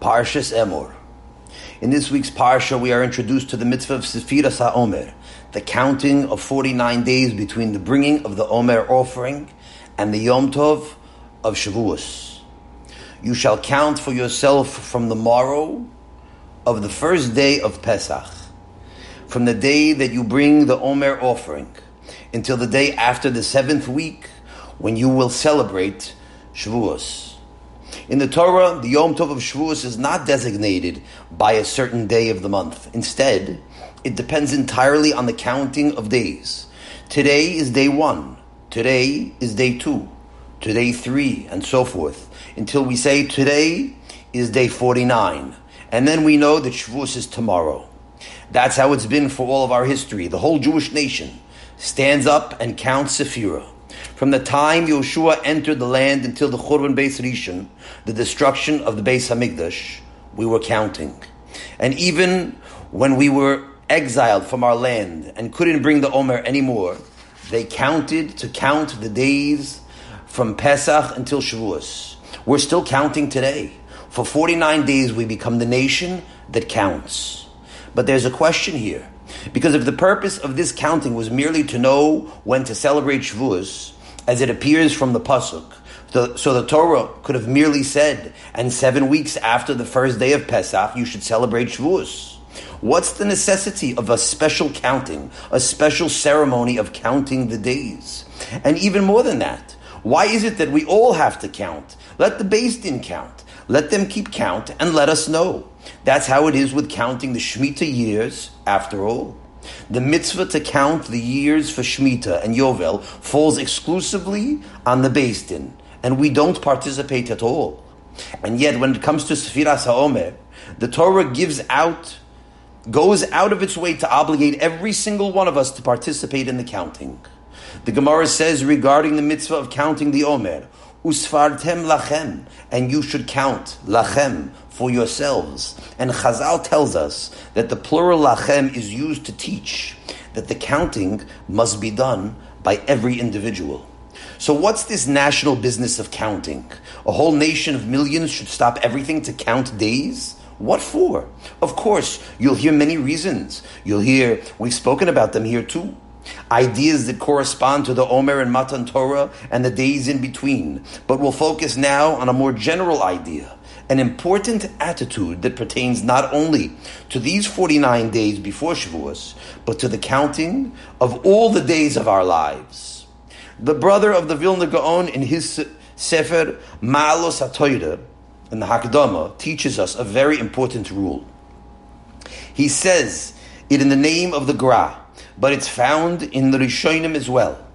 Parshas Emor. In this week's Parsha, we are introduced to the mitzvah of Sefiras HaOmer, the counting of 49 days between the bringing of the Omer offering and the Yom Tov of Shavuos. You shall count for yourself from the morrow of the first day of Pesach, from the day that you bring the Omer offering, until the day after the seventh week, when you will celebrate Shavuos. In the Torah, the Yom Tov of Shavuos is not designated by a certain day of the month. Instead, it depends entirely on the counting of days. Today is day one. Today is day two. Today three, and so forth. Until we say today is day 49. And then we know that Shavuos is tomorrow. That's how it's been for all of our history. The whole Jewish nation stands up and counts Sephirah. From the time Yoshua entered the land until the Churban Beis Rishon, the destruction of the Beis Hamikdash, we were counting. And even when we were exiled from our land and couldn't bring the Omer anymore, they counted to count the days from Pesach until Shavuos. We're still counting today. For 49 days we become the nation that counts. But there's a question here. Because if the purpose of this counting was merely to know when to celebrate Shavuos, as it appears from the Pasuk, the, so the Torah could have merely said, and seven weeks after the first day of Pesach, you should celebrate Shavuos. What's the necessity of a special counting, a special ceremony of counting the days? And even more than that, why is it that we all have to count? Let the Din count. Let them keep count and let us know. That's how it is with counting the Shemitah years, after all. The mitzvah to count the years for Shemitah and Yovel falls exclusively on the Beis Din, and we don't participate at all. And yet, when it comes to Sefiras HaOmer, the Torah gives out, goes out of its way to obligate every single one of us to participate in the counting. The Gemara says regarding the mitzvah of counting the Omer, Usfartem lachem, and you should count lachem for yourselves. And Chazal tells us that the plural lachem is used to teach that the counting must be done by every individual. So what's this national business of counting? A whole nation of millions should stop everything to count days? What for? Of course, you'll hear many reasons. You'll hear, we've spoken about them here too ideas that correspond to the Omer and Matan Torah and the days in between. But we'll focus now on a more general idea, an important attitude that pertains not only to these 49 days before Shavuos, but to the counting of all the days of our lives. The brother of the Vilna Gaon in his Sefer Ma'alos HaTorah, in the Hakdama, teaches us a very important rule. He says it in the name of the Gra, but it's found in the Rishonim as well.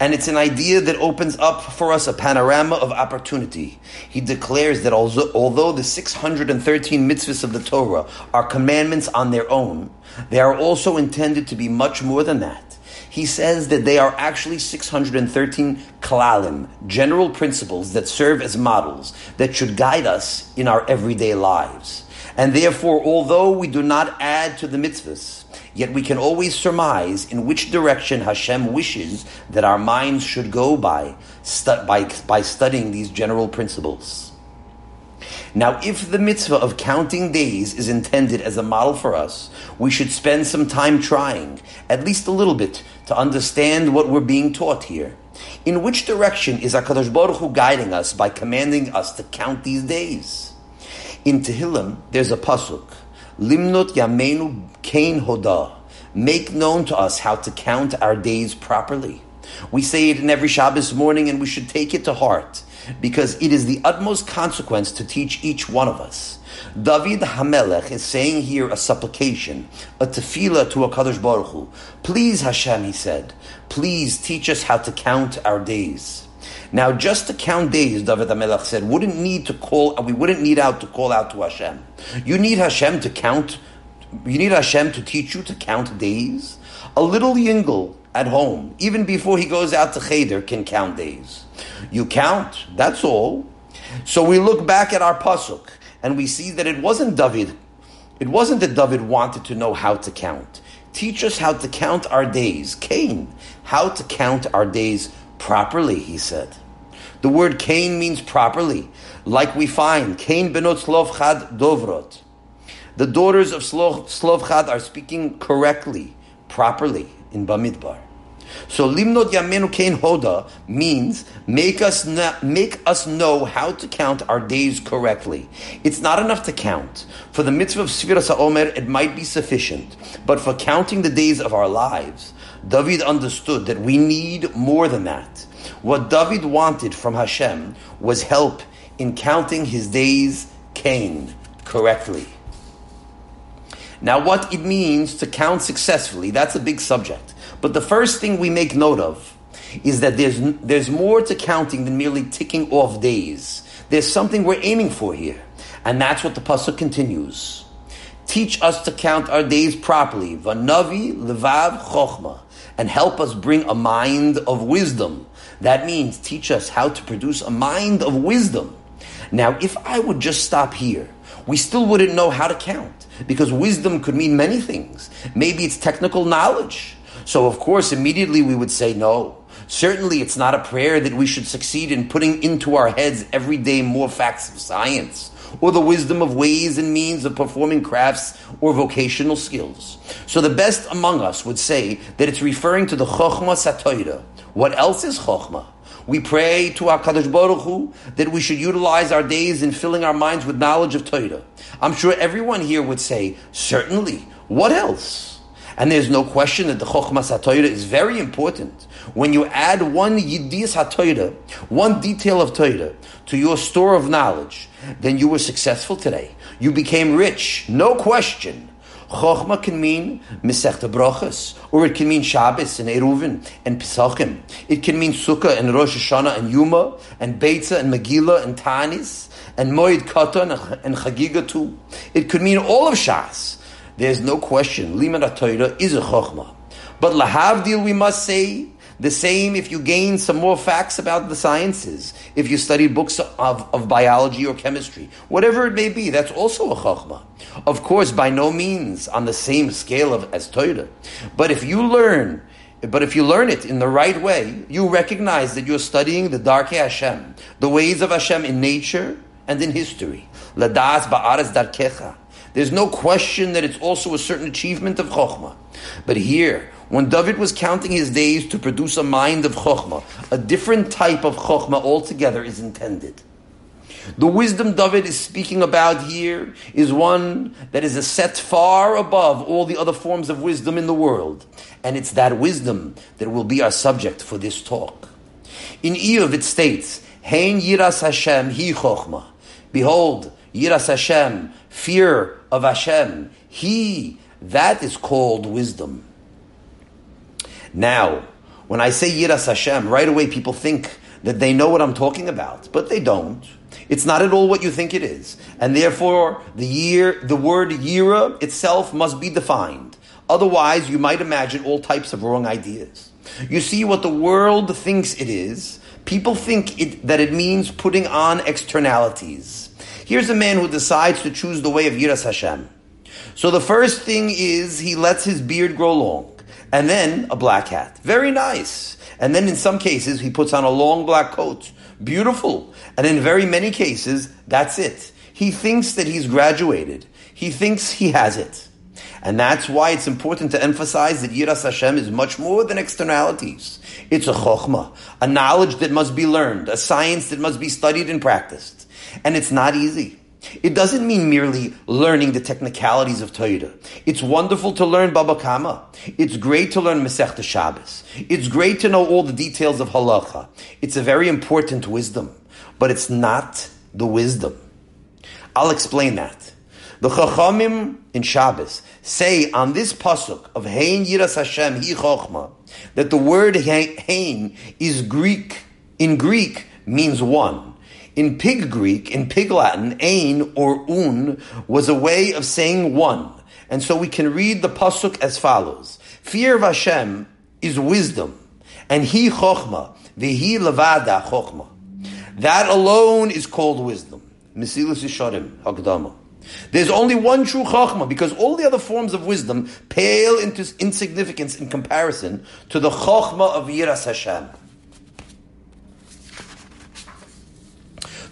And it's an idea that opens up for us a panorama of opportunity. He declares that although the 613 mitzvahs of the Torah are commandments on their own, they are also intended to be much more than that. He says that they are actually 613 kalalim, general principles that serve as models that should guide us in our everyday lives. And therefore, although we do not add to the mitzvahs, Yet we can always surmise in which direction Hashem wishes that our minds should go by, stu- by, by studying these general principles. Now, if the mitzvah of counting days is intended as a model for us, we should spend some time trying, at least a little bit, to understand what we're being taught here. In which direction is HaKadosh Baruch Hu guiding us by commanding us to count these days? In Tehillim, there's a pasuk, Limnot Yamenu Kain Hoda. Make known to us how to count our days properly. We say it in every Shabbos morning and we should take it to heart because it is the utmost consequence to teach each one of us. David Hamelech is saying here a supplication, a tefillah to a Baruch Hu. Please Hashem, he said, please teach us how to count our days. Now, just to count days, David Hamelech said, wouldn't need to call. Uh, we wouldn't need out to call out to Hashem. You need Hashem to count. You need Hashem to teach you to count days. A little yingle at home, even before he goes out to cheder, can count days. You count. That's all. So we look back at our pasuk and we see that it wasn't David. It wasn't that David wanted to know how to count. Teach us how to count our days. Cain, how to count our days properly, he said. The word Cain means properly, like we find Cain benot Tzlofchad dovrot. The daughters of Tzlofchad are speaking correctly, properly in Bamidbar. So limnot yamenu kain hoda means make us make us know how to count our days correctly. It's not enough to count. For the mitzvah of Sfiras Omer, it might be sufficient, but for counting the days of our lives, David understood that we need more than that. What David wanted from Hashem was help in counting his days, Cain, correctly. Now, what it means to count successfully, that's a big subject. But the first thing we make note of is that there's, there's more to counting than merely ticking off days. There's something we're aiming for here. And that's what the Pasuk continues. Teach us to count our days properly. Vanavi levav chokhmah. And help us bring a mind of wisdom. That means teach us how to produce a mind of wisdom. Now, if I would just stop here, we still wouldn't know how to count. Because wisdom could mean many things. Maybe it's technical knowledge. So, of course, immediately we would say no. Certainly, it's not a prayer that we should succeed in putting into our heads every day more facts of science or the wisdom of ways and means of performing crafts or vocational skills. So, the best among us would say that it's referring to the Chokhmas HaToira. What else is Chokhmah? We pray to our Kadosh Baruch Hu that we should utilize our days in filling our minds with knowledge of Torah. I'm sure everyone here would say, certainly. What else? And there's no question that the Chokhmas HaTorah is very important. When you add one Yiddias HaTorah, one detail of Torah, to your store of knowledge, then you were successful today. You became rich, no question. Chokhmah can mean Mesechta Brachas, or it can mean Shabbos and Eruvin and Pesachim. It can mean Sukkah and Rosh Hashanah and Yuma and Beitza and Megillah and Tanis and Moed Katan and Chagiga too. It could mean all of Shas. There's no question, Limud Torah is a chokhmah. But lahavdil, we must say, the same if you gain some more facts about the sciences, if you study books of, of biology or chemistry, whatever it may be, that's also a chokhmah. Of course, by no means on the same scale of, as Torah. But if you learn but if you learn it in the right way, you recognize that you're studying the Darkei Hashem, the ways of Hashem in nature and in history. Ladas ba'aretz darkecha. There's no question that it's also a certain achievement of Chokhmah. But here, when David was counting his days to produce a mind of Chokhmah, a different type of Chokhmah altogether is intended. The wisdom David is speaking about here is one that is a set far above all the other forms of wisdom in the world. And it's that wisdom that will be our subject for this talk. In Iyov it states, Hein Yiras Hashem hi Chokhmah. Behold, Yiras Hashem, fear of Hashem. He, that is called wisdom. Now, when I say Yiras Hashem, right away people think that they know what I'm talking about, but they don't. It's not at all what you think it is. And therefore, the year, the word Yira itself must be defined. Otherwise, you might imagine all types of wrong ideas. You see what the world thinks it is. People think it, that it means putting on externalities. Here's a man who decides to choose the way of Yiras Hashem. So the first thing is he lets his beard grow long, and then a black hat. Very nice. And then in some cases he puts on a long black coat. Beautiful. And in very many cases, that's it. He thinks that he's graduated. He thinks he has it. And that's why it's important to emphasize that Yiras Hashem is much more than externalities. It's a chokhmah, a knowledge that must be learned, a science that must be studied and practiced. And it's not easy. It doesn't mean merely learning the technicalities of Torah. It's wonderful to learn Baba Kama. It's great to learn Masechta Shabbos. It's great to know all the details of halacha. It's a very important wisdom, but it's not the wisdom. I'll explain that. The Chachamim in Shabbos say on this pasuk of Hein Yiras Hashem Hi Chochma that the word Hein is Greek. In Greek means one. In Pig Greek, in Pig Latin, ein or un was a way of saying one. And so we can read the pasuk as follows. Fear of Hashem is wisdom, and he chokhmah, vihi levada chokhmah. That alone is called wisdom. Mesilus Yisharim, Hakdama. There's only one true chokhmah because all the other forms of wisdom pale into insignificance in comparison to the chokhmah of Yiras Hashem.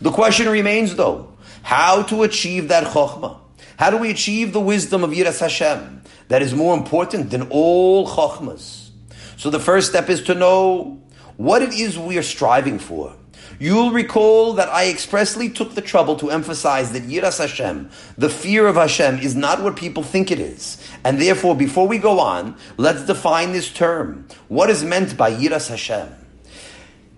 The question remains though, how to achieve that chokhmah? How do we achieve the wisdom of Yiras Hashem that is more important than all chokhmas? So the first step is to know what it is we are striving for. You'll recall that I expressly took the trouble to emphasize that Yiras Hashem, the fear of Hashem, is not what people think it is. And therefore, before we go on, let's define this term. What is meant by Yiras Hashem?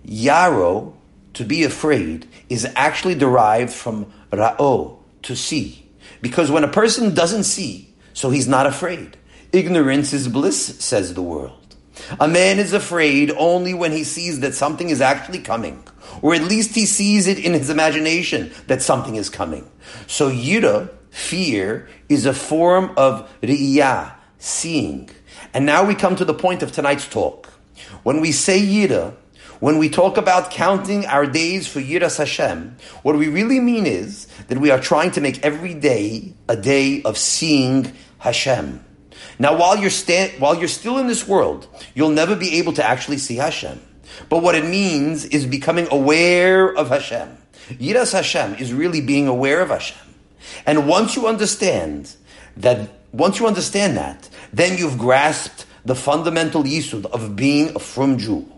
Yaro, to be afraid, is actually derived from Ra'o, to see. Because when a person doesn't see, so he's not afraid. Ignorance is bliss, says the world. A man is afraid only when he sees that something is actually coming, or at least he sees it in his imagination that something is coming. So yira, fear, is a form of riyah, seeing. And now we come to the point of tonight's talk. When we say yira, when we talk about counting our days for Yiras Hashem, what we really mean is that we are trying to make every day a day of seeing Hashem. Now, while you're, sta- while you're still in this world, you'll never be able to actually see Hashem. But what it means is becoming aware of Hashem. Yiras Hashem is really being aware of Hashem. And once you understand that, once you understand that, then you've grasped the fundamental yisud of being a frum Jew.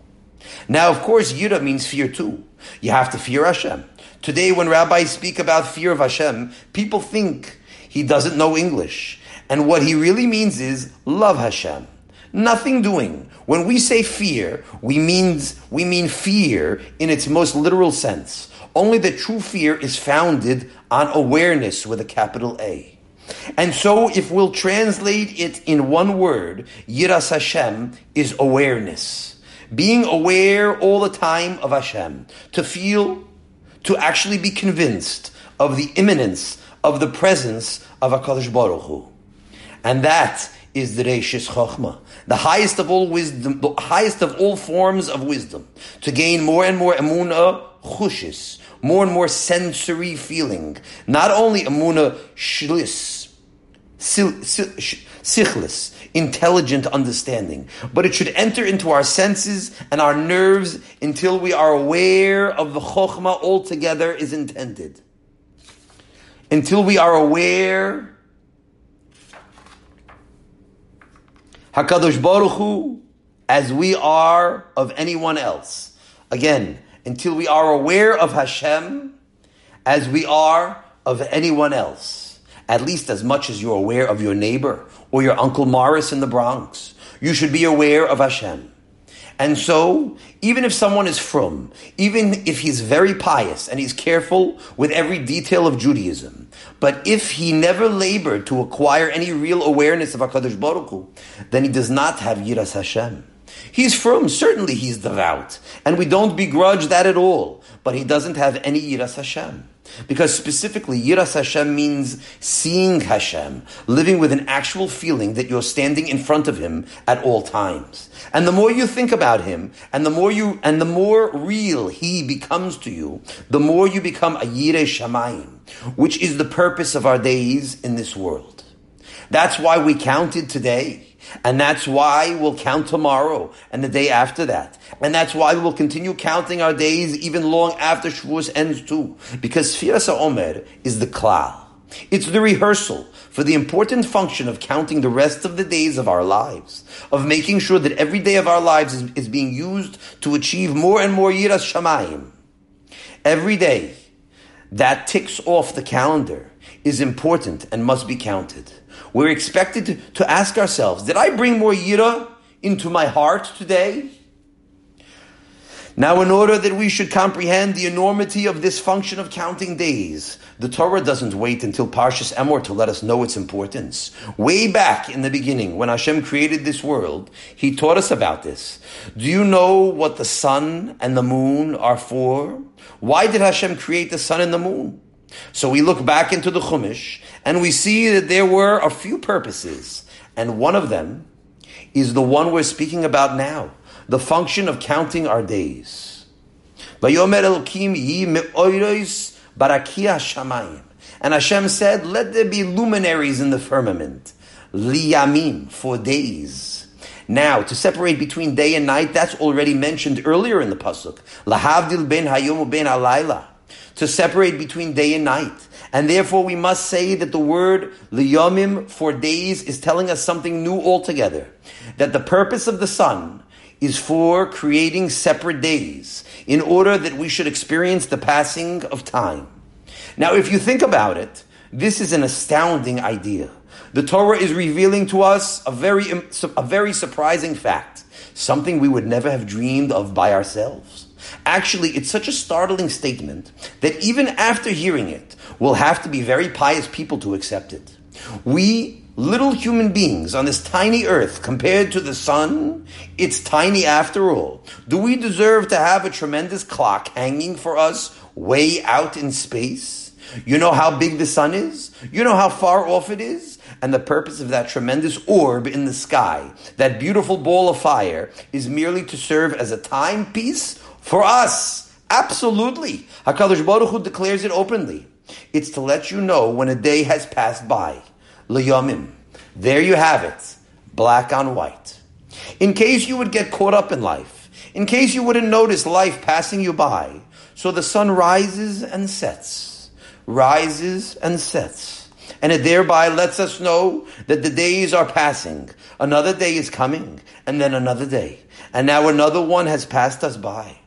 Now, of course, Yira means fear too. You have to fear Hashem. Today, when rabbis speak about fear of Hashem, people think he doesn't know English. And what he really means is love Hashem. Nothing doing. When we say fear, we means we mean fear in its most literal sense. Only the true fear is founded on awareness with a capital A. And so, if we'll translate it in one word, Yiras Hashem is awareness being aware all the time of Hashem, to feel, to actually be convinced of the imminence of the presence of HaKadosh Baruch Hu. And that is the Reishis Chochmah, the highest of all wisdom, the highest of all forms of wisdom, to gain more and more emunah chushis, more and more sensory feeling, not only emunah shlis, sichlis, intelligent understanding, but it should enter into our senses and our nerves until we are aware of the chokhmah altogether is intended. Until we are aware Hakadosh Baruch Hu as we are of anyone else. Again, until we are aware of Hashem as we are of anyone else. At least as much as you're aware of your neighbor or your Uncle Morris in the Bronx. You should be aware of Hashem. And so, even if someone is from, even if he's very pious and he's careful with every detail of Judaism, but if he never labored to acquire any real awareness of HaKadosh Baruch Hu, then he does not have Yiras Hashem. He's from, certainly he's devout, and we don't begrudge that at all, but he doesn't have any Yiras Hashem. Because specifically, Yiras Hashem means seeing Hashem, living with an actual feeling that you're standing in front of Him at all times. And the more you think about Him, and the more you, and the more real He becomes to you, the more you become a Yirei Shamayim, which is the purpose of our days in this world. That's why we counted today. And that's why we'll count tomorrow and the day after that. And that's why we'll continue counting our days even long after Shavuos ends too. Because Sfiras Omer is the klal. It's the rehearsal for the important function of counting the rest of the days of our lives, of making sure that every day of our lives is, is being used to achieve more and more Yiras Shamayim. Every day that ticks off the calendar is important and must be counted. We're expected to ask ourselves, did I bring more yira into my heart today? Now, in order that we should comprehend the enormity of this function of counting days, the Torah doesn't wait until Parshas Emor to let us know its importance. Way back in the beginning, when Hashem created this world, He taught us about this. Do you know what the sun and the moon are for? Why did Hashem create the sun and the moon? So we look back into the Chumash and we see that there were a few purposes, and one of them is the one we're speaking about now the function of counting our days. And Hashem said, Let there be luminaries in the firmament, liyamim, for days. Now, to separate between day and night, that's already mentioned earlier in the pasuk. Lahavdil ben hayom ben alayla to separate between day and night. And therefore we must say that the word liyomim for days is telling us something new altogether. That the purpose of the sun is for creating separate days in order that we should experience the passing of time. Now, if you think about it, this is an astounding idea. The Torah is revealing to us a very, a very surprising fact, something we would never have dreamed of by ourselves. Actually, it's such a startling statement that even after hearing it, we'll have to be very pious people to accept it. We little human beings on this tiny earth compared to the sun, it's tiny after all. Do we deserve to have a tremendous clock hanging for us way out in space? You know how big the sun is? You know how far off it is? And the purpose of that tremendous orb in the sky, that beautiful ball of fire, is merely to serve as a timepiece for us. Absolutely. HaKadosh Baruch Hu declares it openly. It's to let you know when a day has passed by. Liyamim. There you have it, black on white. In case you would get caught up in life, in case you wouldn't notice life passing you by, so the sun rises and sets, rises and sets, and it thereby lets us know that the days are passing. Another day is coming, and then another day, and now another one has passed us by.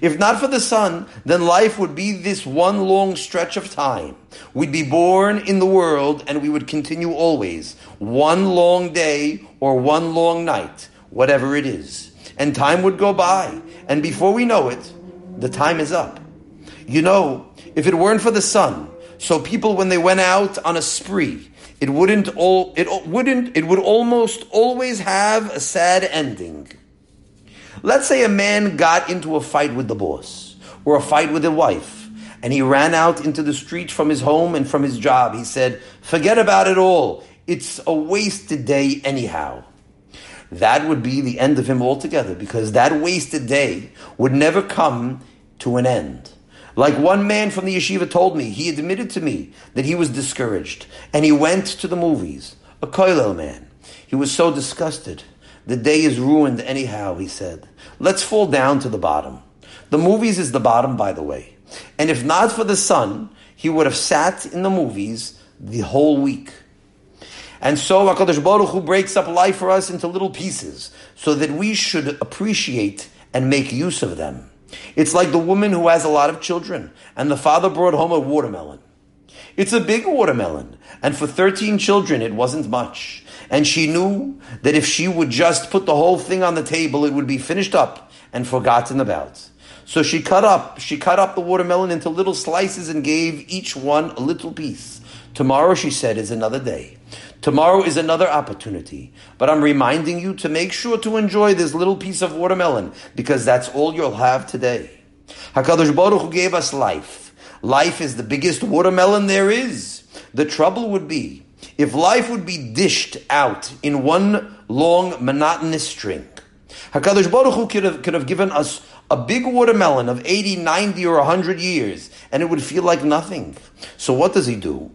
If not for the sun, then life would be this one long stretch of time. We'd be born in the world and we would continue always. One long day or one long night, whatever it is. And time would go by. And before we know it, the time is up. You know, if it weren't for the sun, so people when they went out on a spree, it wouldn't all, it wouldn't, it would almost always have a sad ending. Let's say a man got into a fight with the boss or a fight with a wife and he ran out into the street from his home and from his job. He said, forget about it all. It's a wasted day anyhow. That would be the end of him altogether because that wasted day would never come to an end. Like one man from the yeshiva told me, he admitted to me that he was discouraged and he went to the movies, a koilel man. He was so disgusted. The day is ruined anyhow, he said. Let's fall down to the bottom. The movies is the bottom, by the way. And if not for the sun, he would have sat in the movies the whole week. And so HaKadosh Baruch Hu breaks up life for us into little pieces so that we should appreciate and make use of them. It's like the woman who has a lot of children and the father brought home a watermelon. It's a big watermelon, and for 13 children it wasn't much. And she knew that if she would just put the whole thing on the table, it would be finished up and forgotten about. So she cut up, she cut up the watermelon into little slices and gave each one a little piece. Tomorrow, she said, is another day. Tomorrow is another opportunity. But I'm reminding you to make sure to enjoy this little piece of watermelon because that's all you'll have today. HaKadosh Baruch Hu gave us life. Life is the biggest watermelon there is. The trouble would be if life would be dished out in one long monotonous string, Hakadosh Baruch Hu could have, could have given us a big watermelon of 80, 90, or 100 years, and it would feel like nothing. So what does he do?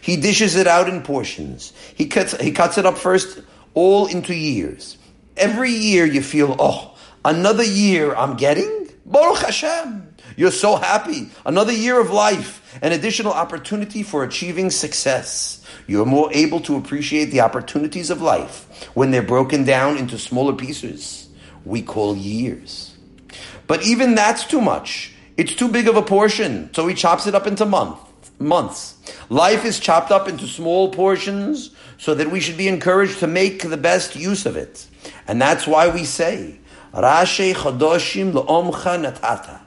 He dishes it out in portions. He cuts, he cuts it up first all into years. Every year you feel, oh, another year I'm getting? Baruch Hashem. You're so happy. Another year of life, an additional opportunity for achieving success. You're more able to appreciate the opportunities of life when they're broken down into smaller pieces we call years. But even that's too much. It's too big of a portion, so he chops it up into month, months. Life is chopped up into small portions so that we should be encouraged to make the best use of it. And that's why we say, Rashe Chodoshim Le'omcha Natata.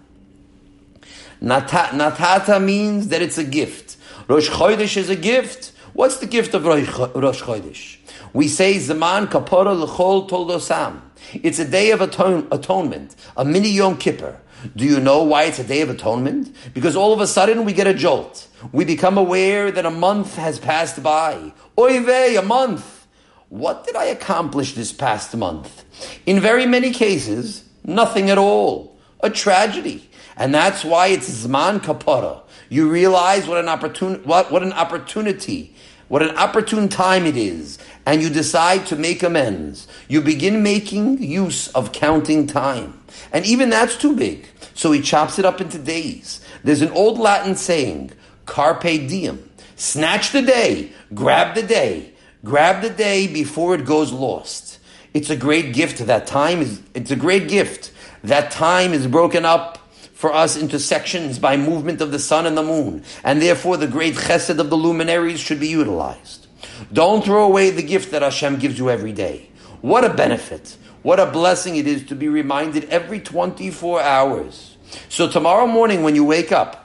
Natata means that it's a gift. Rosh Chodesh is a gift. What's the gift of Rosh Chodesh? We say Zaman Kapora L'chol Toldosam. It's a day of atone, atonement, a mini Yom Kippur. Do you know why it's a day of atonement? Because all of a sudden we get a jolt. We become aware that a month has passed by. Oy a month. What did I accomplish this past month? In very many cases, nothing at all. A tragedy. And that's why it's Zman Kapara. You realize what an what, what an opportunity what an opportune time it is, and you decide to make amends. You begin making use of counting time. And even that's too big. So he chops it up into days. There's an old Latin saying, carpe diem. Snatch the day, grab the day, grab the day before it goes lost. It's a great gift. That time is, it's a great gift. That time is broken up for us into sections by movement of the sun and the moon. And therefore the great chesed of the luminaries should be utilized. Don't throw away the gift that Hashem gives you every day. What a benefit. What a blessing it is to be reminded every 24 hours. So tomorrow morning when you wake up,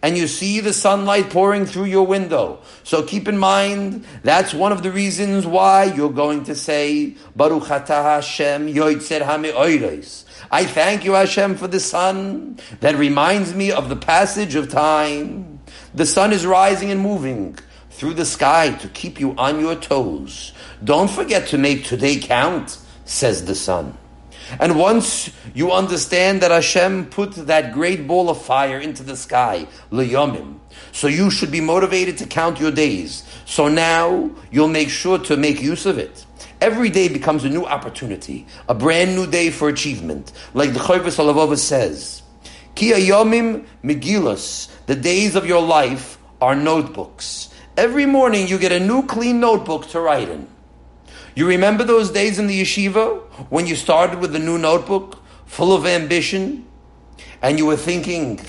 and you see the sunlight pouring through your window. So keep in mind, that's one of the reasons why you're going to say, Baruch atah Hashem yoitzer ha'me'oiros. I thank you, Hashem, for the sun that reminds me of the passage of time. The sun is rising and moving through the sky to keep you on your toes. Don't forget to make today count, says the sun. And once you understand that Hashem put that great ball of fire into the sky, liyomim, so you should be motivated to count your days. So now you'll make sure to make use of it. Every day becomes a new opportunity, a brand new day for achievement. Like the Chovos Halevovos says, Ki yomim megilus, the days of your life are notebooks. Every morning you get a new clean notebook to write in. You remember those days in the yeshiva when you started with a new notebook full of ambition and you were thinking,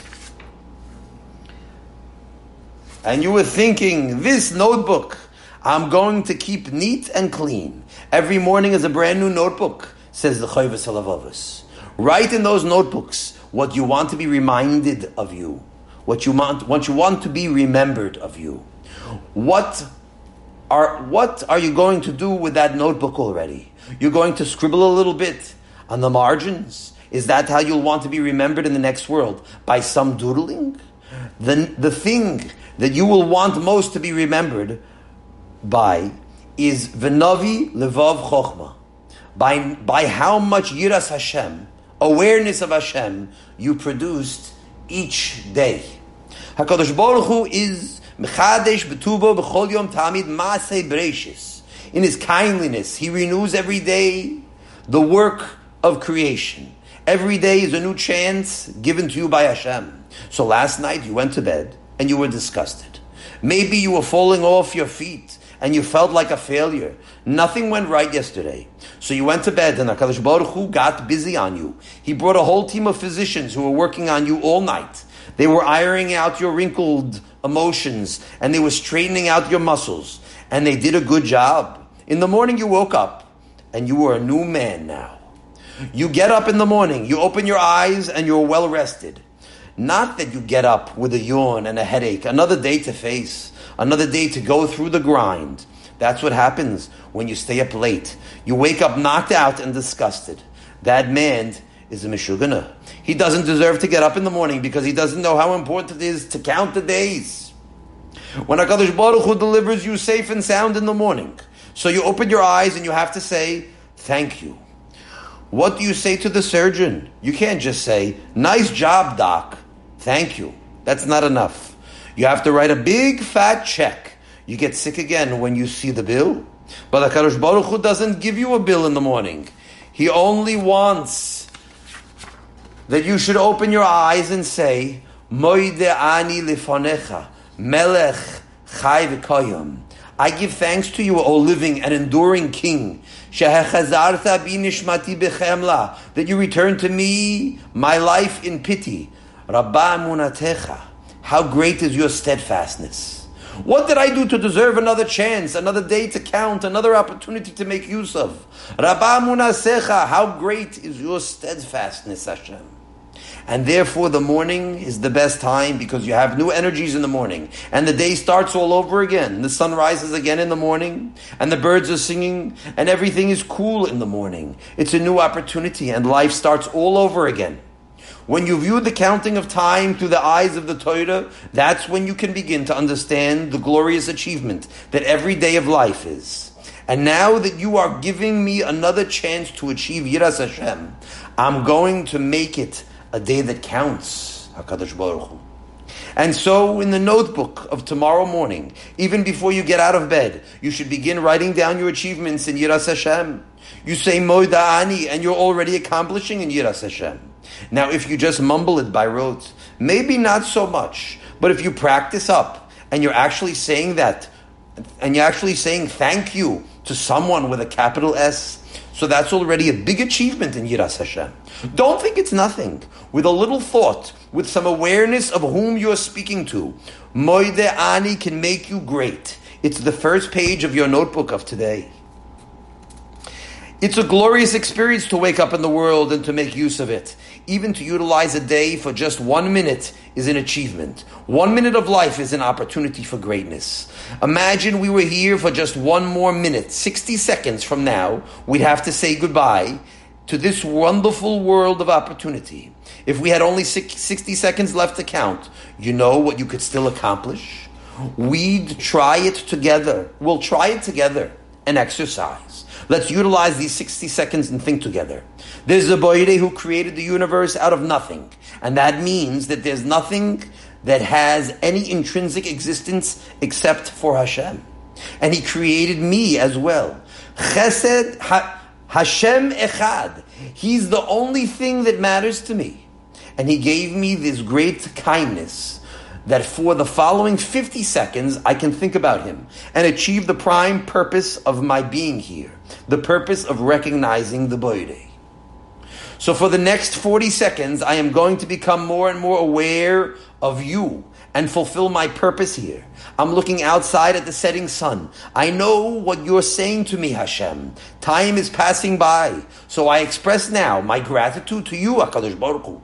and you were thinking, this notebook I'm going to keep neat and clean. Every morning is a brand new notebook, says the Chovos Halevovos. Write in those notebooks what you want to be reminded of you, what you want, what you want to be remembered of you. What are what are you going to do with that notebook already? You're going to scribble a little bit on the margins. Is that how you'll want to be remembered in the next world? By some doodling? The, the thing that you will want most to be remembered by is V'navi Levav Chochma. By, by how much Yiras Hashem, awareness of Hashem, you produced each day. HaKadosh Baruch Hu is Mechadesh betubo b'chol yom tamid maaseh breishis. In His kindliness, He renews every day the work of creation. Every day is a new chance given to you by Hashem. So last night you went to bed and you were disgusted. Maybe you were falling off your feet and you felt like a failure. Nothing went right yesterday. So you went to bed and HaKadosh Baruch Hu got busy on you. He brought a whole team of physicians who were working on you all night. They were ironing out your wrinkled emotions and they were straightening out your muscles and they did a good job. In the morning you woke up and you were a new man now. You get up in the morning, you open your eyes and you're well rested. Not that you get up with a yawn and a headache, another day to face, another day to go through the grind. That's what happens when you stay up late. You wake up knocked out and disgusted. That man is a Meshugana. He doesn't deserve to get up in the morning because he doesn't know how important it is to count the days. When HaKadosh Baruch Hu delivers you safe and sound in the morning, so you open your eyes and you have to say, thank you. What do you say to the surgeon? You can't just say, nice job, doc. Thank you. That's not enough. You have to write a big fat check. You get sick again when you see the bill. But the HaKadosh Baruch Hu doesn't give you a bill in the morning. He only wants that you should open your eyes and say, Moide ani lifonecha, melech chai v'koyim. I give thanks to you, O living and enduring King, that you return to me my life in pity. Rabba. How great is your steadfastness. What did I do to deserve another chance, another day to count, another opportunity to make use of? Rabba. How great is your steadfastness, Hashem. And therefore, the morning is the best time because you have new energies in the morning. And the day starts all over again. The sun rises again in the morning, and the birds are singing, and everything is cool in the morning. It's a new opportunity, and life starts all over again. When you view the counting of time through the eyes of the Torah, that's when you can begin to understand the glorious achievement that every day of life is. And now that you are giving me another chance to achieve Yiras Hashem, I'm going to make it a day that counts, HaKadosh Baruch Hu. And so, in the notebook of tomorrow morning, even before you get out of bed, you should begin writing down your achievements in Yiras Hashem. You say Moida Ani, and you're already accomplishing in Yiras Hashem. Now, if you just mumble it by rote, maybe not so much. But if you practice up and you're actually saying that, and you're actually saying thank you to someone with a capital S, so that's already a big achievement in Yiras Hashem. Don't think it's nothing. With a little thought, with some awareness of whom you're speaking to, Moide Ani can make you great. It's the first page of your notebook of today. It's a glorious experience to wake up in the world and to make use of it. Even to utilize a day for just one minute is an achievement. One minute of life is an opportunity for greatness. Imagine we were here for just one more minute. 60 seconds from now, we'd have to say goodbye to this wonderful world of opportunity. If we had only 60 seconds left to count, you know what you could still accomplish? We'd try it together. We'll try it together and exercise. Let's utilize these 60 seconds and think together. There's a Boire who created the universe out of nothing. And that means that there's nothing that has any intrinsic existence except for Hashem. And He created me as well. Chesed ha, Hashem Echad. He's the only thing that matters to me. And He gave me this great kindness that for the following 50 seconds I can think about him and achieve the prime purpose of my being here, the purpose of recognizing the Boire. So for the next 40 seconds, I am going to become more and more aware of you and fulfill my purpose here. I'm looking outside at the setting sun. I know what you're saying to me, Hashem. Time is passing by. So I express now my gratitude to you, HaKadosh Baruch Hu,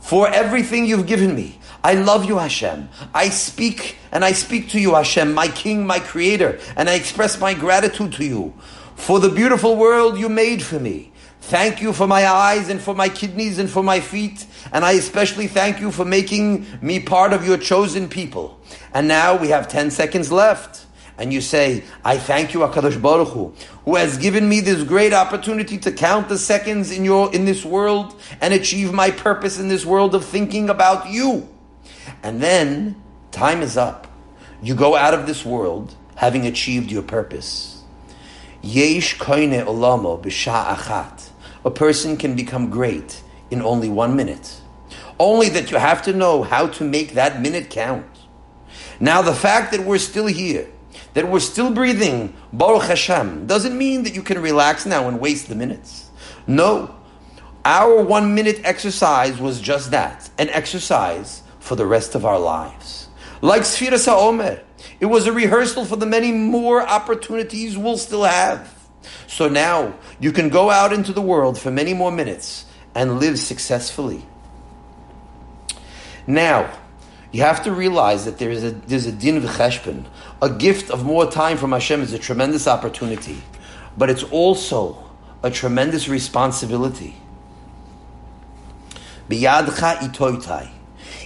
for everything you've given me. I love you, Hashem. I speak and I speak to you, Hashem, my King, my Creator, and I express my gratitude to you for the beautiful world you made for me. Thank you for my eyes and for my kidneys and for my feet. And I especially thank you for making me part of your chosen people. And now we have 10 seconds left. And you say, I thank you, HaKadosh Baruch Hu, who has given me this great opportunity to count the seconds in your, in this world and achieve my purpose in this world of thinking about you. And then time is up. You go out of this world having achieved your purpose. Yesh olamo achat. A person can become great in only one minute. Only that you have to know how to make that minute count. Now, the fact that we're still here, that we're still breathing, Baruch Hashem, doesn't mean that you can relax now and waste the minutes. No. Our one minute exercise was just that an exercise for the rest of our lives. Like Sfiras HaOmer, it was a rehearsal for the many more opportunities we'll still have. So now you can go out into the world for many more minutes and live successfully. Now, you have to realize that there is a there's a din v'cheshbon, a gift of more time from Hashem is a tremendous opportunity, but it's also a tremendous responsibility. Biyadcha itoitai.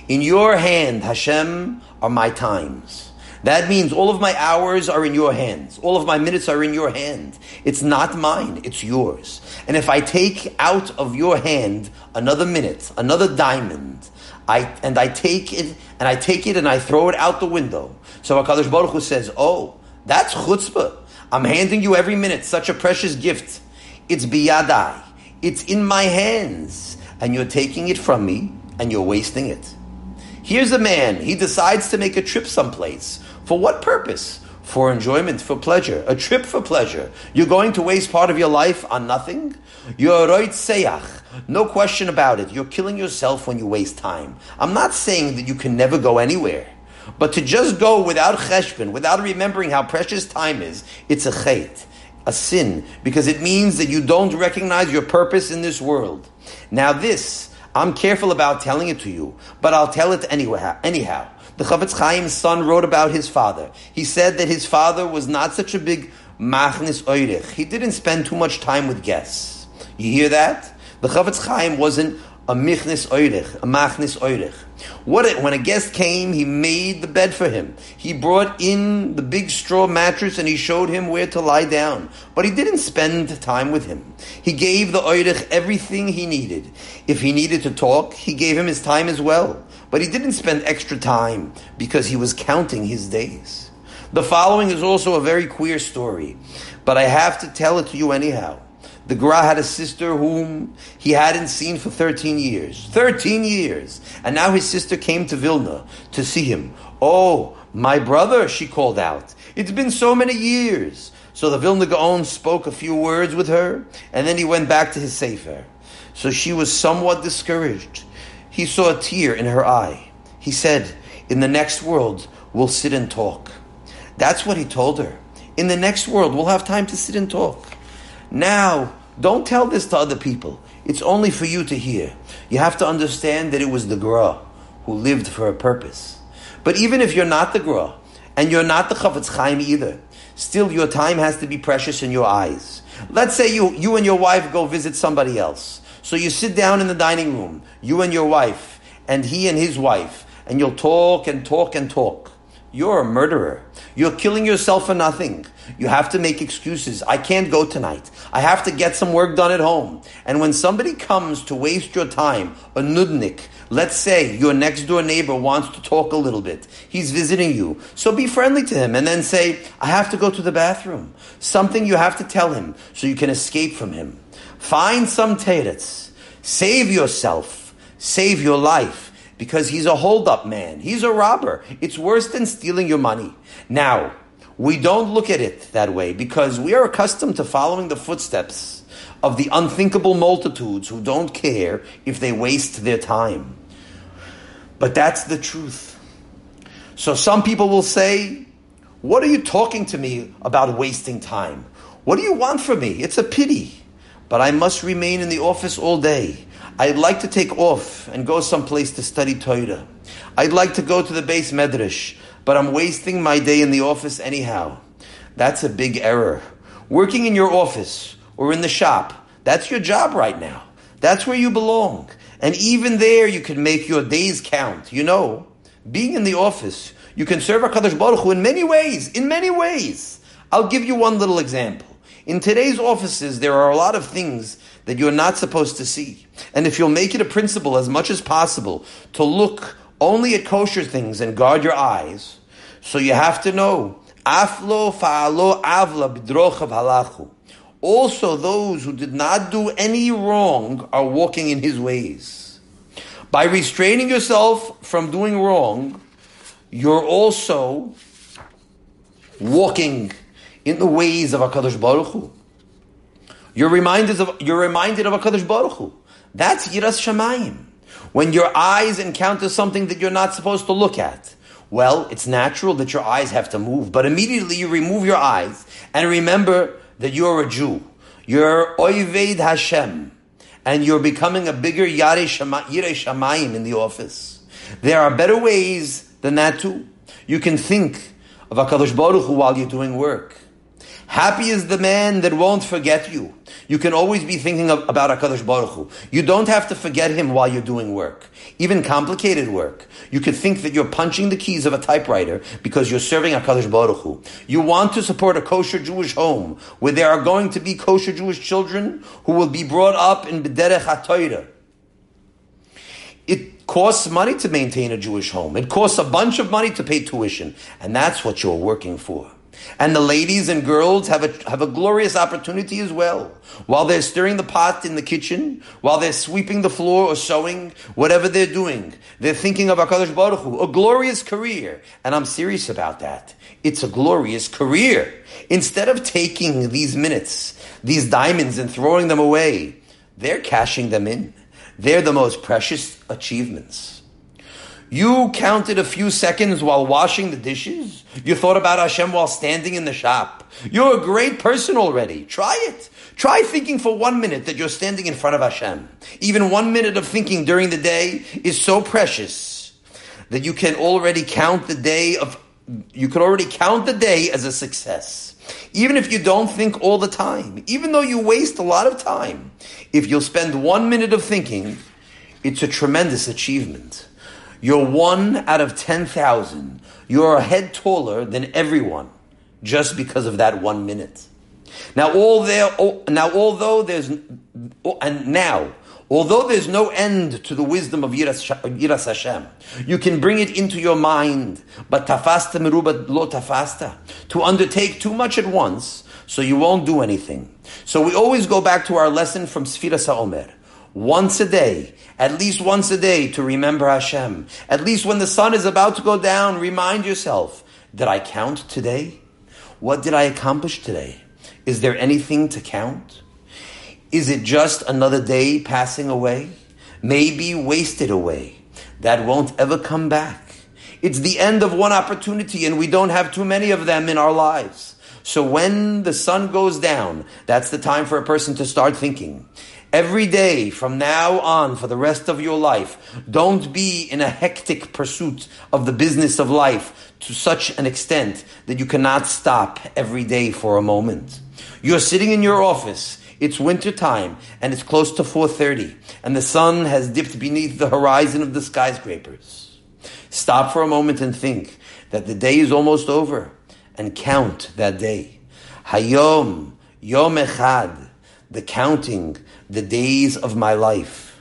In your hand, Hashem, are my times. That means all of my hours are in your hands. All of my minutes are in your hand. It's not mine, it's yours. And if I take out of your hand another minute, another diamond, I, and I take it, and I take it and I throw it out the window. So HaKadosh Baruch Hu says, oh, that's chutzpah. I'm handing you every minute such a precious gift. It's biyadai. It's in my hands. And you're taking it from me and you're wasting it. Here's a man, he decides to make a trip someplace. For what purpose? For enjoyment, for pleasure. A trip for pleasure. You're going to waste part of your life on nothing? You're rotzeach. No question about it. You're killing yourself when you waste time. I'm not saying that you can never go anywhere. But to just go without cheshbon, without remembering how precious time is, it's a chait, a sin, because it means that you don't recognize your purpose in this world. Now this, I'm careful about telling it to you, but I'll tell it anyway, anyhow. The Chafetz Chaim's son wrote about his father. He said that his father was not such a big machnis oirich. He didn't spend too much time with guests. You hear that? The Chafetz Chaim wasn't a michnis oirich, a machnis oirich. What it, when a guest came, he made the bed for him. He brought in the big straw mattress and he showed him where to lie down. But he didn't spend time with him. He gave the oirich everything he needed. If he needed to talk, he gave him his time as well. But he didn't spend extra time because he was counting his days. The following is also a very queer story, but I have to tell it to you anyhow. The Gra had a sister whom he hadn't seen for 13 years. 13 years! And now his sister came to Vilna to see him. Oh, my brother, she called out. It's been so many years. So the Vilna Gaon spoke a few words with her, and then he went back to his Sefer. So she was somewhat discouraged. He saw a tear in her eye. He said, In the next world, we'll sit and talk. That's what he told her. In the next world, we'll have time to sit and talk. Now, don't tell this to other people. It's only for you to hear. You have to understand that it was the Gra who lived for a purpose. But even if you're not the Gra, and you're not the Chafetz Chaim either, still your time has to be precious in your eyes. Let's say you, you and your wife go visit somebody else. So you sit down in the dining room, you and your wife, and he and his wife, and you'll talk and talk and talk. You're a murderer. You're killing yourself for nothing. You have to make excuses. I can't go tonight. I have to get some work done at home. And when somebody comes to waste your time, a nudnik, let's say your next door neighbor wants to talk a little bit. He's visiting you. So be friendly to him and then say, I have to go to the bathroom. Something you have to tell him so you can escape from him. Find some teretz. Save yourself. Save your life because he's a hold-up man. He's a robber. It's worse than stealing your money. Now, we don't look at it that way because we are accustomed to following the footsteps of the unthinkable multitudes who don't care if they waste their time. But that's the truth. So some people will say, What are you talking to me about wasting time? What do you want from me? It's a pity. But I must remain in the office all day. I'd like to take off and go someplace to study Torah. I'd like to go to the beis medrash, but I'm wasting my day in the office anyhow. That's a big error. Working in your office or in the shop, that's your job right now. That's where you belong. And even there, you can make your days count. You know, being in the office, you can serve HaKadosh Baruch Hu in many ways, in many ways. I'll give you one little example. In today's offices, there are a lot of things that you're not supposed to see. And if you'll make it a principle as much as possible to look only at kosher things and guard your eyes, so you have to know, aflo fa'alo avla bidrochav halachu. Also, those who did not do any wrong are walking in his ways. By restraining yourself from doing wrong, you're also walking in the ways of HaKadosh Baruch Hu. You're reminded of, you're reminded of HaKadosh Baruch Hu. That's Yiras Shamayim. When your eyes encounter something that you're not supposed to look at, well, it's natural that your eyes have to move, but immediately you remove your eyes and remember that you're a Jew. You're Oived Hashem. And you're becoming a bigger Yare Shamayim in the office. There are better ways than that too. You can think of HaKadosh Baruch Hu while you're doing work. Happy is the man that won't forget you. You can always be thinking of, about HaKadosh Baruch Hu. You don't have to forget him while you're doing work. Even complicated work. You could think that you're punching the keys of a typewriter because you're serving HaKadosh Baruch Hu. You want to support a kosher Jewish home where there are going to be kosher Jewish children who will be brought up in B'derech HaTorah. It costs money to maintain a Jewish home. It costs a bunch of money to pay tuition. And that's what you're working for. And the ladies and girls have a, have a glorious opportunity as well. While they're stirring the pot in the kitchen, while they're sweeping the floor or sewing, whatever they're doing, they're thinking of HaKadosh Baruch Hu, a glorious career. And I'm serious about that. It's a glorious career. Instead of taking these minutes, these diamonds and throwing them away, they're cashing them in. They're the most precious achievements. You counted a few seconds while washing the dishes. You thought about Hashem while standing in the shop. You're a great person already. Try it. Try thinking for one minute that you're standing in front of Hashem. Even one minute of thinking during the day is so precious that you can already count the day of, you can already count the day as a success. Even if you don't think all the time, even though you waste a lot of time, if you'll spend one minute of thinking, it's a tremendous achievement. You're one out of 10,000. You're a head taller than everyone just because of that one minute. Now, all there, now, although there's, and now, although there's no end to the wisdom of Yiras Hashem, you can bring it into your mind, but tafasta meruba lo tafasta, to undertake too much at once, so you won't do anything. So we always go back to our lesson from Sfiras HaOmer. Once a day, at least once a day to remember Hashem. At least when the sun is about to go down, remind yourself, did I count today? What did I accomplish today? Is there anything to count? Is it just another day passing away? Maybe wasted away. That won't ever come back. It's the end of one opportunity and we don't have too many of them in our lives. So when the sun goes down, that's the time for a person to start thinking. Every day from now on for the rest of your life, don't be in a hectic pursuit of the business of life to such an extent that you cannot stop every day for a moment. You're sitting in your office. It's winter time and it's close to 4:30 and the sun has dipped beneath the horizon of the skyscrapers. Stop for a moment and think that the day is almost over and count that day. Hayom, Yom Echad, the counting, the days of my life.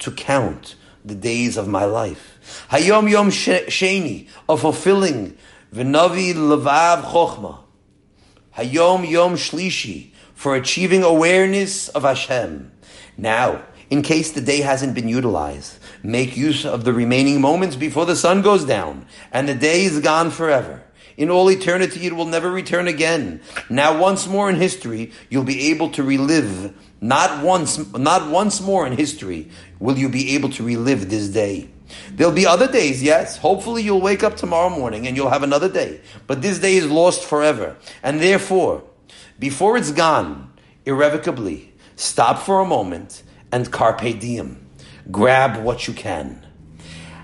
To count the days of my life. Hayom Yom Sheni, of fulfilling V'navi Levav Chochma. Hayom Yom Shlishi, for achieving awareness of Hashem. Now, in case the day hasn't been utilized, make use of the remaining moments before the sun goes down and the day is gone forever. In all eternity, it will never return again. Now, once more in history, you'll be able to relive. Not once, not once more in history will you be able to relive this day. There'll be other days, yes. Hopefully, you'll wake up tomorrow morning and you'll have another day. But this day is lost forever. And therefore, before it's gone, irrevocably, stop for a moment and carpe diem. Grab what you can.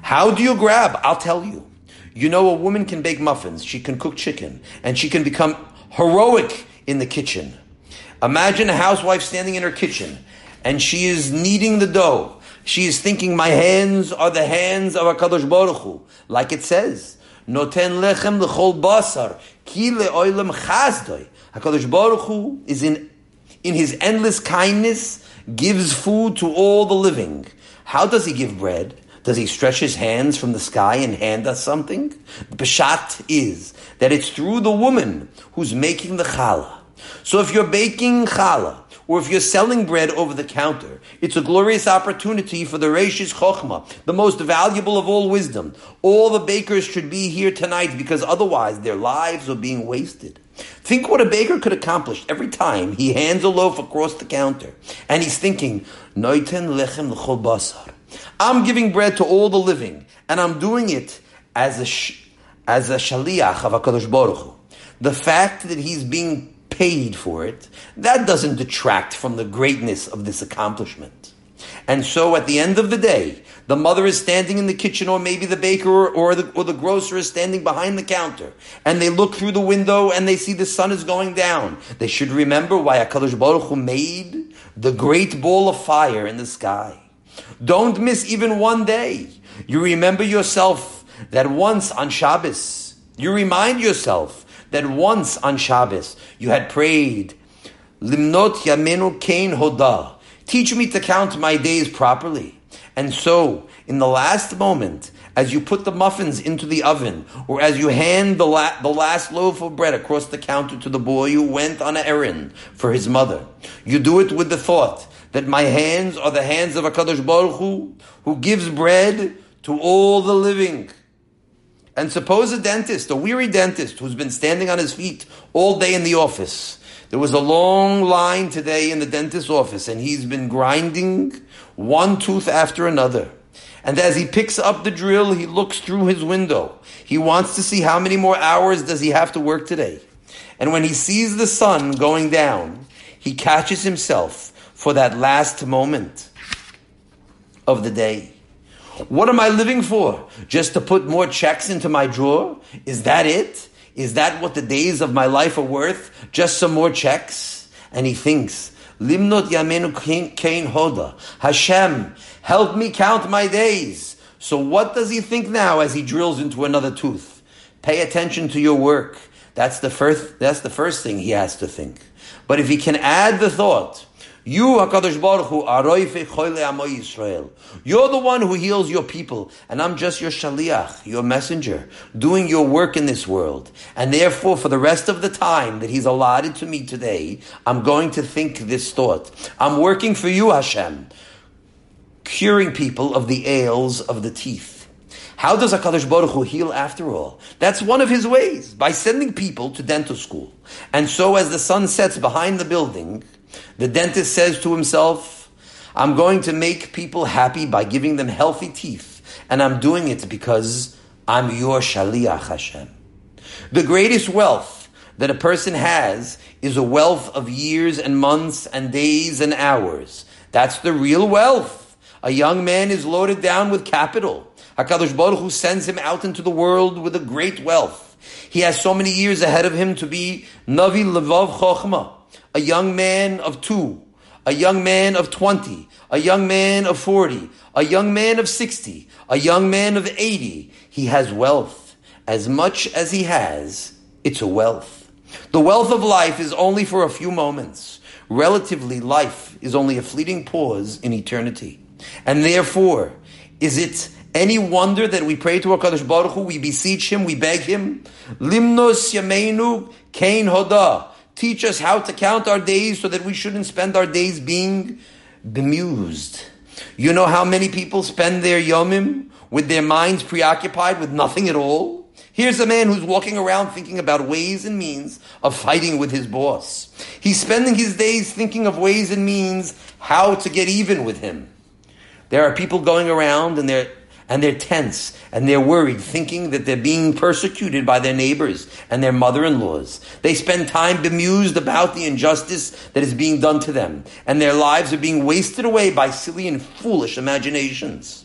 How do you grab? I'll tell you. You know, a woman can bake muffins, she can cook chicken, and she can become heroic in the kitchen. Imagine a housewife standing in her kitchen and she is kneading the dough. She is thinking, my hands are the hands of HaKadosh Baruch Hu. Like it says, Noten lechem lechol basar, ki le'oilem chazdoi. HaKadosh Baruch Hu is in, in his endless kindness, gives food to all the living. How does he give bread? Does he stretch his hands from the sky and hand us something? The Peshat is that it's through the woman who's making the challah. So if you're baking challah, or if you're selling bread over the counter, it's a glorious opportunity for the Reishis Chochmah, the most valuable of all wisdom. All the bakers should be here tonight because otherwise their lives are being wasted. Think what a baker could accomplish every time he hands a loaf across the counter and he's thinking, Noiten lechem l'chol basar. I'm giving bread to all the living, and I'm doing it as a sh- as a shaliach of Hakadosh Baruch Hu. The fact that he's being paid for it, that doesn't detract from the greatness of this accomplishment. And so, at the end of the day, the mother is standing in the kitchen, or maybe the baker or, or, the, or the grocer is standing behind the counter, and they look through the window and they see the sun is going down. They should remember why Hakadosh Baruch Hu made the great ball of fire in the sky. Don't miss even one day. You remember yourself that once on Shabbos, you remind yourself that once on Shabbos you had prayed, Limnot Yamenu Kain Hoda. Teach me to count my days properly. And so, in the last moment, as you put the muffins into the oven, or as you hand the, la- the last loaf of bread across the counter to the boy who went on an errand for his mother, you do it with the thought that my hands are the hands of HaKadosh Baruch Hu, who gives bread to all the living. And suppose a dentist, a weary dentist, who's been standing on his feet all day in the office. There was a long line today in the dentist's office, and he's been grinding one tooth after another. And as he picks up the drill, he looks through his window. He wants to see how many more hours does he have to work today. And when he sees the sun going down, he catches himself for that last moment of the day. What am I living for? Just to put more checks into my drawer? Is that it? Is that what the days of my life are worth? Just some more checks? And he thinks, Limnot Yamenu Kain Hoda. Hashem, help me count my days. So what does he think now as he drills into another tooth? Pay attention to your work. That's the first, that's the first thing he has to think. But if he can add the thought, You, HaKadosh Baruch Hu, Aroife Choyle Amo Yisrael. You're the one who heals your people, and I'm just your shaliach, your messenger, doing your work in this world. And therefore, for the rest of the time that He's allotted to me today, I'm going to think this thought. I'm working for you, Hashem, curing people of the ails of the teeth. How does HaKadosh Baruch Hu heal after all? That's one of his ways, by sending people to dental school. And so as the sun sets behind the building, the dentist says to himself, I'm going to make people happy by giving them healthy teeth. And I'm doing it because I'm your Shaliach Hashem. The greatest wealth that a person has is a wealth of years and months and days and hours. That's the real wealth. A young man is loaded down with capital. HaKadosh Baruch Hu sends him out into the world with a great wealth. He has so many years ahead of him to be Navi Levav Chochma, a young man of two, a young man of 20, a young man of 40, a young man of 60, a young man of 80. He has wealth. As much as he has, it's a wealth. The wealth of life is only for a few moments. Relatively, life is only a fleeting pause in eternity. And therefore, is it any wonder that we pray to HaKadosh Baruch Hu, we beseech Him, we beg Him? Limnos yameinu kain hoda. Teach us how to count our days so that we shouldn't spend our days being bemused. You know how many people spend their yomim with their minds preoccupied with nothing at all? Here's a man who's walking around thinking about ways and means of fighting with his boss. He's spending his days thinking of ways and means how to get even with him. There are people going around and they're and they're tense and they're worried, thinking that they're being persecuted by their neighbors and their mother-in-laws. They spend time bemused about the injustice that is being done to them, and their lives are being wasted away by silly and foolish imaginations.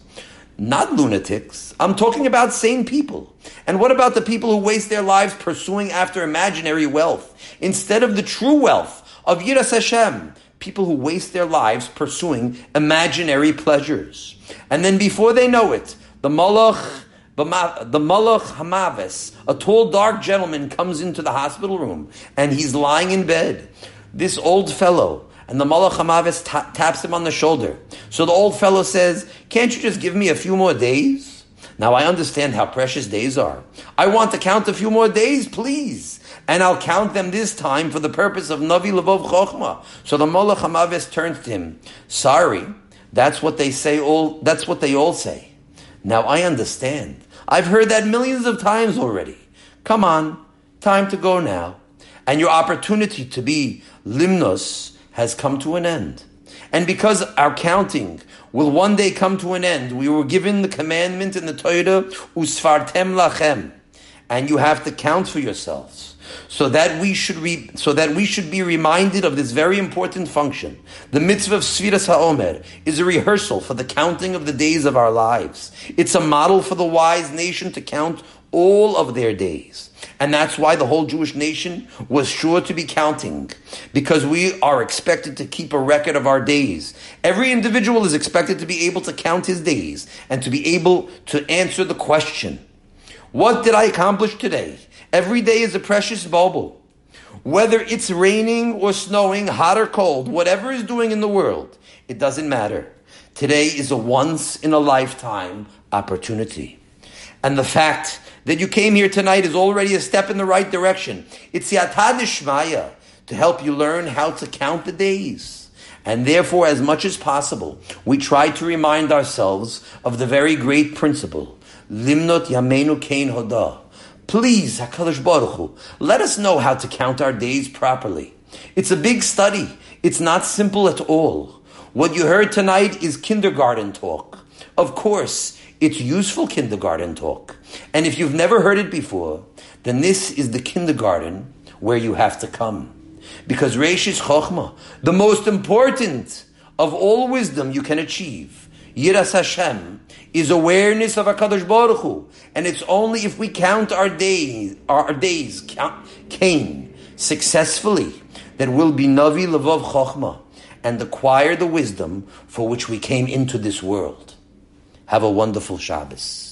Not lunatics. I'm talking about sane people. And what about the people who waste their lives pursuing after imaginary wealth instead of the true wealth of Yiras Hashem? People who waste their lives pursuing imaginary pleasures. And then before they know it, the Malach, the Malach Hamavis, a tall, dark gentleman, comes into the hospital room and he's lying in bed. This old fellow, and the Malach Hamavis ta- taps him on the shoulder. So the old fellow says, Can't you just give me a few more days? Now I understand how precious days are. I want to count a few more days, please. And I'll count them this time for the purpose of Navi Levov Chochma. So the Malach Hamavis turns to him. Sorry, that's what they say all, that's what they all say. Now I understand. I've heard that millions of times already. Come on, time to go now. And your opportunity to be limnos has come to an end. And because our counting will one day come to an end, we were given the commandment in the Torah, usfartem lachem. And you have to count for yourselves so that we should re, so that we should be reminded of this very important function. The mitzvah of Sfiras HaOmer is a rehearsal for the counting of the days of our lives. It's a model for the wise nation to count all of their days. And that's why the whole Jewish nation was sure to be counting, because we are expected to keep a record of our days. Every individual is expected to be able to count his days and to be able to answer the question, what did I accomplish today? Every day is a precious bauble. Whether it's raining or snowing, hot or cold, whatever is doing in the world, it doesn't matter. Today is a once in a lifetime opportunity. And the fact that you came here tonight is already a step in the right direction. It's the Atad to help you learn how to count the days. And therefore, as much as possible, we try to remind ourselves of the very great principle, Limnot Yamenu Kain Hodah Please, HaKadosh Baruch Hu, let us know how to count our days properly. It's a big study. It's not simple at all. What you heard tonight is kindergarten talk. Of course, it's useful kindergarten talk. And if you've never heard it before, then this is the kindergarten where you have to come. Because Reishis Chochmah, the most important of all wisdom you can achieve. Yiras Hashem is awareness of HaKadosh Baruch Hu. And it's only if we count our days, our days, count, Cain, successfully, that we'll be Navi Levov Chochmah and acquire the wisdom for which we came into this world. Have a wonderful Shabbos.